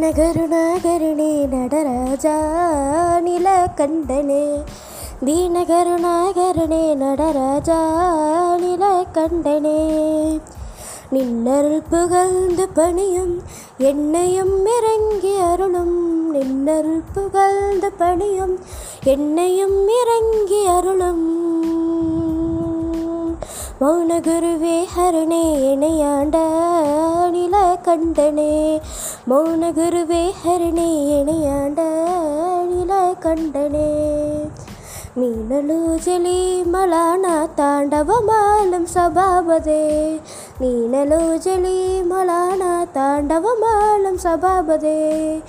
நகருணாகரணே நடராஜா நில நிலகண்டனே தீனகருணாகரணே நடராஜா நில கண்டனே நின்னருள் புகழ்ந்து பணியும் என்னையும் இறங்கி அருளும். நின்னருள் புகழ்ந்து பணியும் என்னையும் இறங்கி அருளும். மௌனகுருவே ஹரணே இணையாண்ட நில கண்டனே. மௌனகுருவே ஹரணே இணையாண்ட நில கண்டனே. நீனலூஜலி மலானா தாண்டவமாலும் சபாபதே. நீனலூஜலி மலானா தாண்டவமாலும் சபாபதே.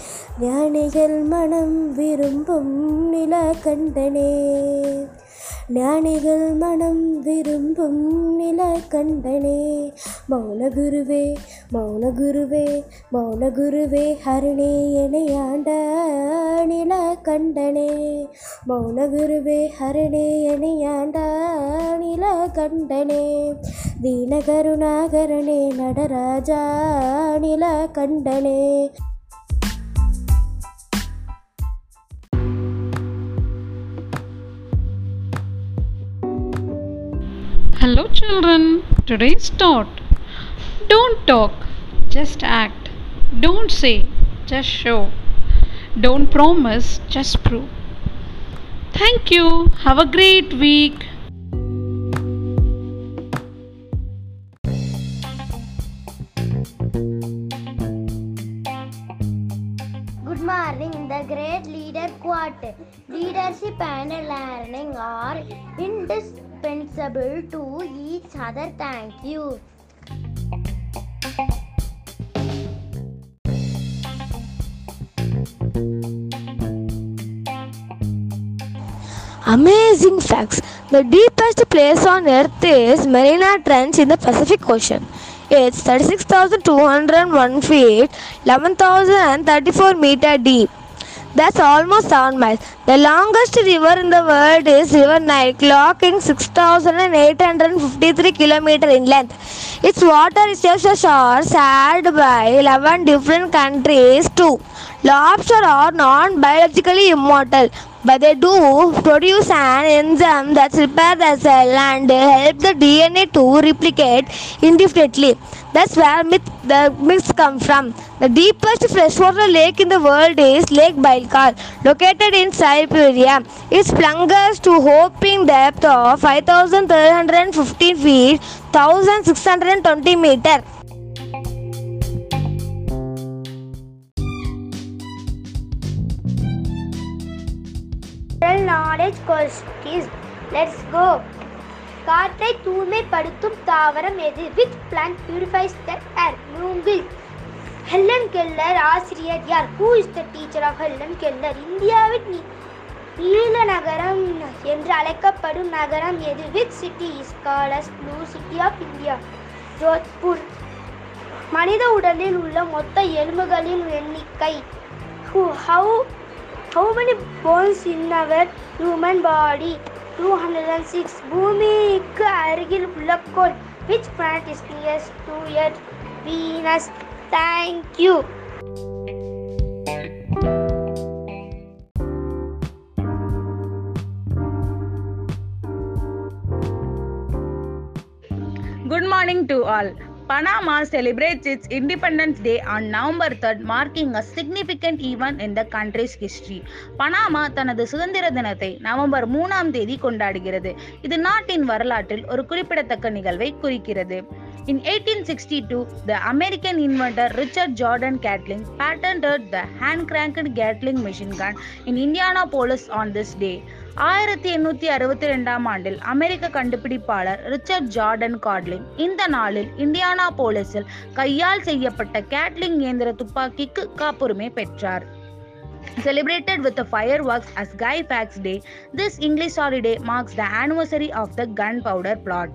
ஞானிகள் மனம் விரும்பும் நில கண்டனே ஞானிகள் மனம் விரும்பும் நிலகண்டனே மௌனகுருவே மௌனகுருவே மௌனகுருவே ஹரிணே எனையாண்ட நிலகண்டனே மௌனகுருவே ஹரிணே எனையாண்ட நிலகண்டனே தீனகருணாகரணே நடராஜா நிலகண்டனே Hello, children. Today's thought Don't talk, just act. Don't say, just show. Don't promise, just prove. Thank you. Have a great week. Good morning, the great leader quote. Leadership and learning are indispensable to each other. Thank you. Amazing facts. The deepest place on earth is Mariana Trench in the Pacific Ocean. It's 36,201 feet, 11,034 meter deep. That's almost 7 miles. The longest river in the world is River Nile, clocking 6,853 kilometers in length. Its water receives a shore shared by 11 different countries too. Lobsters are non-biologically immortal, but they do produce an enzyme that repairs the cell and help the DNA to replicate indefinitely. That's where myth, the myths come from. The deepest freshwater lake in the world is Lake Baikal, located in Siberia. It plunges to whopping depth of 5,315 feet, 1,620 meters. College questions let's go காற்றை தூய்மைப்படுத்தும் தாவரம் எது? Which plant purifies the air மூங்கில். Helen Keller ஆசிரியர் யார்? Who is the teacher of Helen Keller இந்தியாவின் நீ- நீல நகரம் என்று அழைக்கப்படும் நகரம் எது? Which city is called blue city of India Jodhpur. மனித உடலில் உள்ள மொத்த எலும்புகளின் எண்ணிக்கை. Who how How many bones in our human body 206 பூமிக்கு அருகில் உள்ள கோள் which planet is nearest to earth venus thank you Good morning to all. Panama celebrates its Independence Day on November 3rd, marking a significant event in the country's history. Panama தனது சுதந்திர தினத்தை November மூணாம் தேதி கொண்டாடுகிறது இது நாட்டின் வரலாற்றில் ஒரு குறிப்பிடத்தக்க நிகழ்வை குறிக்கிறது In 1862, the American inventor Richard Jordan Gatling patented the hand-cranked Gatling machine gun in Indianapolis on this day. ஆயிரத்தி எண்ணூத்தி அறுபத்தி ரெண்டாம் ஆண்டில் அமெரிக்க கண்டுபிடிப்பாளர் ரிச்சர்ட் ஜார்டன் காட்லிங் இந்த நாளில் இந்தியானா போலீஸில் கையால் செய்யப்பட்ட கேட்லிங் இயந்திர துப்பாக்கிக்கு காப்புரிமை பெற்றார் Celebrated with the fireworks as Guy Fawkes Day, this English holiday marks the anniversary of the gunpowder plot.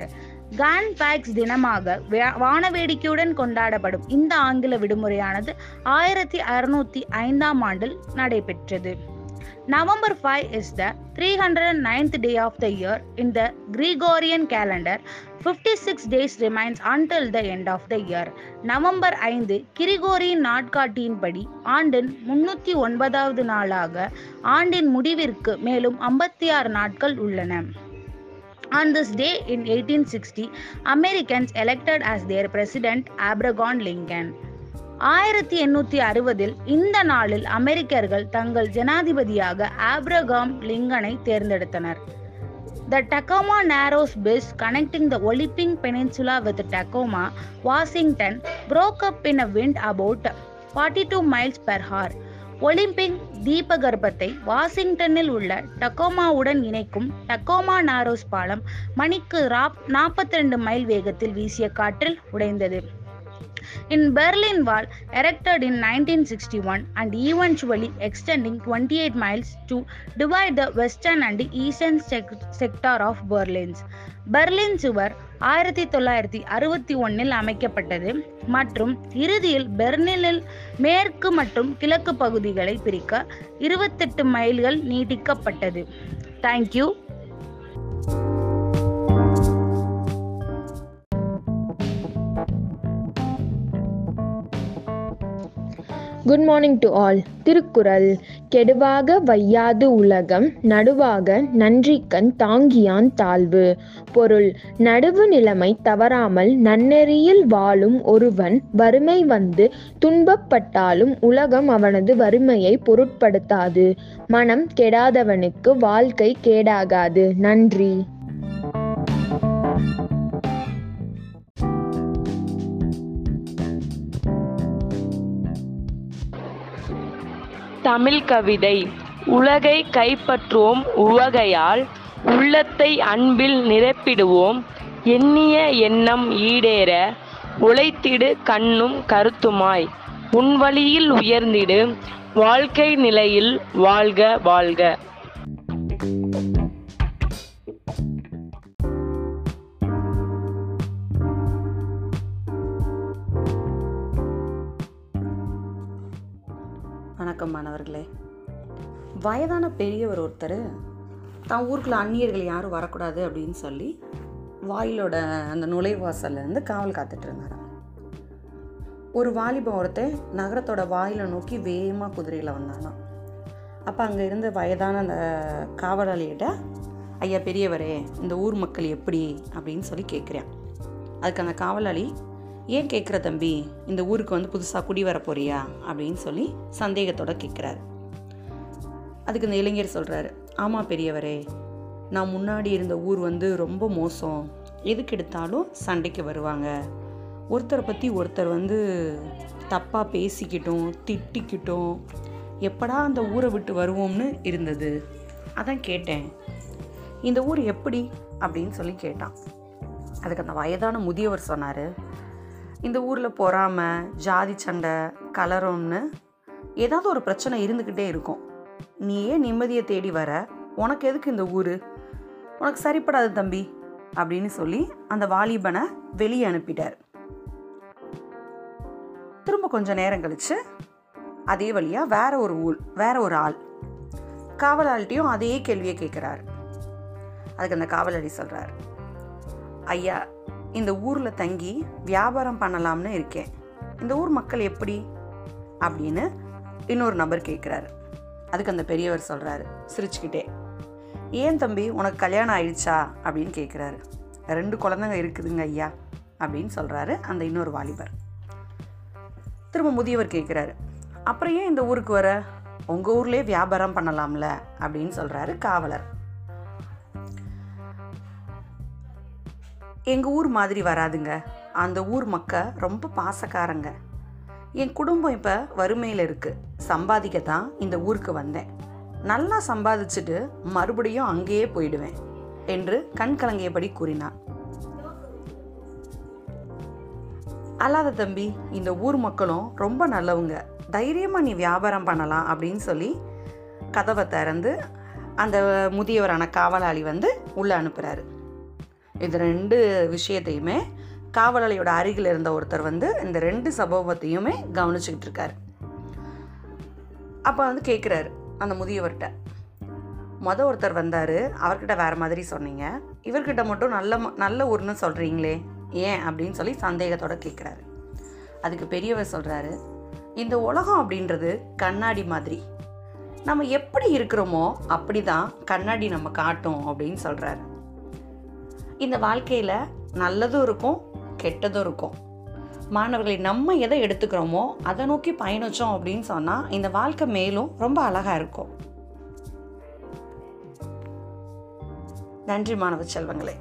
Guy Fawkes தினமாக வானவேடிக்கையுடன் கொண்டாடப்படும் இந்த ஆங்கில விடுமுறையானது ஆயிரத்தி அறுநூத்தி ஐந்தாம் ஆண்டில் நடைபெற்றது. November 5 is the 309th day of the year in the Gregorian calendar. Fifty six days remains until the end of the year November ஐந்து கிரிகோரியின் நாட்காட்டியின்படி ஆண்டின் முன்னூற்றி ஒன்பதாவது நாளாக ஆண்டின் முடிவிற்கு மேலும் ஐம்பத்தி ஆறு நாட்கள் உள்ளன. On this day in eighteen sixty Americans elected as their president Abraham Lincoln ஆயிரத்தி எண்ணூற்றி அறுபதில் இந்த நாளில் அமெரிக்கர்கள் தங்கள் ஜனாதிபதியாக Abraham லிங்கனை தேர்ந்தெடுத்தனர் the Tacoma Narrows bridge connecting the Olympic Peninsula with Tacoma Washington broke up in a wind about forty two miles per hour Olympic தீபகற்பத்தை வாஷிங்டனில் உள்ள டக்கோமாவுடன் இணைக்கும் டக்கோமா நாரோஸ் பாலம் மணிக்கு நாற்பத்தி ரெண்டு மைல் வேகத்தில் வீசிய காற்றில் உடைந்தது. In Berlin Wall, erected in 1961 and eventually extending 28 miles to divide the western and eastern sec- sector of Berlin. Berlin சுவர் ஆயிரத்தி தொள்ளாயிரத்தி அறுபத்தி ஒன்னில் அமைக்கப்பட்டது மற்றும் இறுதியில் பெர்லினில் மேற்கு மற்றும் கிழக்கு பகுதிகளை பிரிக்க இருபத்தெட்டு மைல்கள் நீட்டிக்கப்பட்டது thank you good morning to all Thirukkural கெடுவாக வையாது உலகம் நடுவாக நன்றிக்கண் தாங்கியான் தாழ்வு. பொருள் நடுவு நிலைமை தவறாமல் நன்னெறியில் வாழும் ஒருவன் வறுமை வந்து துன்பப்பட்டாலும் உலகம் அவனது வறுமையை பொருட்படுத்தாது. மனம் கெடாதவனுக்கு வாழ்க்கை கேடாகாது. நன்றி. தமிழ் கவிதை உலகை கைப்பற்றுவோம் உவகையால் உள்ளத்தை அன்பில் நிரப்பிடுவோம் எண்ணிய எண்ணம் ஈடேற உழைத்திடு கண்ணும் கருத்துமாய் உன் வழியில் உயர்ந்திடு வாழ்க்கை நிலையில் வாழ்க வாழ்க. வயதான பெரியவர் ஒருத்தர் தான் ஊருக்குள்ள அந்நியர்கள் யாரும் வரக்கூடாது அப்படின்னு சொல்லி வாயிலோட அந்த நுழைவாசல்லேருந்து காவல் காத்துட்டு இருந்தார். ஒரு வாலிபம் ஒருத்தன் நகரத்தோட வாயிலை நோக்கி வேகமாக குதிரையில் வந்தானாம். அப்போ அங்கே இருந்த வயதான அந்த காவலாளிகிட்ட ஐயா பெரியவரே இந்த ஊர் மக்கள் எப்படி? அப்படின்னு சொல்லி கேட்குறேன் அதுக்கு அந்த காவலாளி ஏன் கேட்குற தம்பி இந்த ஊருக்கு வந்து புதுசாக குடி வர போறியா? அப்படின்னு சொல்லி சந்தேகத்தோட கேட்குறாரு அதுக்கு இந்த இளைஞர் சொல்கிறாரு ஆமாம் பெரியவரே நான் முன்னாடி இருந்த ஊர் வந்து ரொம்ப மோசம். எதுக்கு எடுத்தாலும் சண்டைக்கு வருவாங்க. ஒருத்தரை பற்றி ஒருத்தர் வந்து தப்பாக பேசிக்கிட்டும் திட்டிக்கிட்டும் எப்படா அந்த ஊரை விட்டு வருவோம்னு இருந்தது. அதான் கேட்டேன். இந்த ஊர் எப்படி? அப்படின்னு சொல்லி கேட்டான். அதுக்கு அந்த வயதான முதியவர் சொன்னார் இந்த ஊரில் பொறாமை ஜாதி சண்டை கலரம்னு ஏதாவது ஒரு பிரச்சனை இருந்துக்கிட்டே இருக்கும். நீ ஏன் நிம்மதியை தேடி வர. உனக்கு எதுக்கு இந்த ஊர்? உனக்கு சரிப்படாது தம்பி அப்படின்னு சொல்லி அந்த வாலிபனை வெளியே அனுப்பிட்டார். திரும்ப கொஞ்சம் நேரம் கழிச்சு அதே வழியாக வேற ஒரு ஊர் வேற ஒரு ஆள் காவலாளிட்டையும் அதே கேள்வியை கேட்குறாரு. அதுக்கு அந்த காவலாளி சொல்கிறார் ஐயா இந்த ஊரில் தங்கி வியாபாரம் பண்ணலாம்னு இருக்கேன். இந்த ஊர் மக்கள் எப்படி? அப்படின்னு இன்னொரு நபர் கேட்குறாரு. அதுக்கு அந்த பெரியவர் சொல்கிறாரு சிரிச்சுக்கிட்டே. ஏன் தம்பி உனக்கு கல்யாணம் ஆயிடுச்சா? அப்படின்னு கேட்குறாரு ரெண்டு குழந்தைங்க இருக்குதுங்க ஐயா அப்படின்னு சொல்கிறாரு அந்த இன்னொரு வாலிபர். திரும்ப முதியவர் கேட்குறாரு அப்புறம் ஏன் இந்த ஊருக்கு வர? உங்கள் ஊர்லேயே வியாபாரம் பண்ணலாம்ல அப்படின்னு சொல்கிறாரு காவலர். எங்கள் ஊர் மாதிரி வராதுங்க. அந்த ஊர் மக்க ரொம்ப பாசக்காரங்க. என் குடும்பம் இப்போ வறுமையில் இருக்குது சம்பாதிக்க தான் இந்த ஊருக்கு வந்தேன். நல்லா சம்பாதிச்சுட்டு மறுபடியும் அங்கேயே போயிடுவேன் என்று கண் கலங்கியபடி கூறினான். அல்லாத தம்பி இந்த ஊர் மக்களும் ரொம்ப நல்லவங்க. தைரியமாக நீ வியாபாரம் பண்ணலாம் அப்படின்னு சொல்லி கதவை திறந்து அந்த முதியவரான காவலாளி வந்து உள்ளே அனுப்புகிறாரு இது ரெண்டு விஷயத்தையுமே காவலாளியோட அருகில் இருந்த ஒருத்தர் வந்து இந்த ரெண்டு சம்பவத்தையுமே கவனிச்சுக்கிட்டு இருக்காரு அப்போ வந்து கேட்குறாரு அந்த முதியவர்கிட்ட. மொதல் ஒருத்தர் வந்தார் அவர்கிட்ட வேறு மாதிரி சொன்னீங்க. இவர்கிட்ட மட்டும் நல்ல ம- நல்ல ஊர்னு சொல்கிறீங்களே ஏன் அப்படின்னு சொல்லி சந்தேகத்தோட கேட்குறாரு அதுக்கு பெரியவர் சொல்கிறாரு இந்த உலகம் அப்படின்றது கண்ணாடி மாதிரி. நம்ம எப்படி இருக்கிறோமோ அப்படி தான் கண்ணாடி நம்ம காட்டும் அப்படின்னு சொல்கிறாரு இந்த வாழ்க்கையில் நல்லதும் இருக்கும் கெட்டதும் இருக்கும். மாணவர்களை நம்ம எதை எடுத்துக்கிறோமோ அதை நோக்கி பயணிச்சோம் அப்படின்னு சொன்னால் இந்த வாழ்க்கை மேலும் ரொம்ப அழகாக இருக்கும். நன்றி மாணவ செல்வங்களே.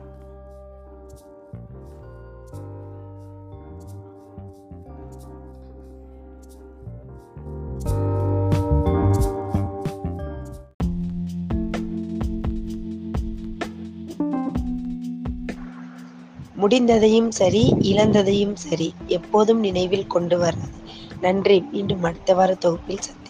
முடிந்ததையும் சரி இழந்ததையும் சரி எப்போதும் நினைவில் கொண்டு வராது நன்றி. மீண்டும் அடுத்த வார தொகுப்பில் சந்தி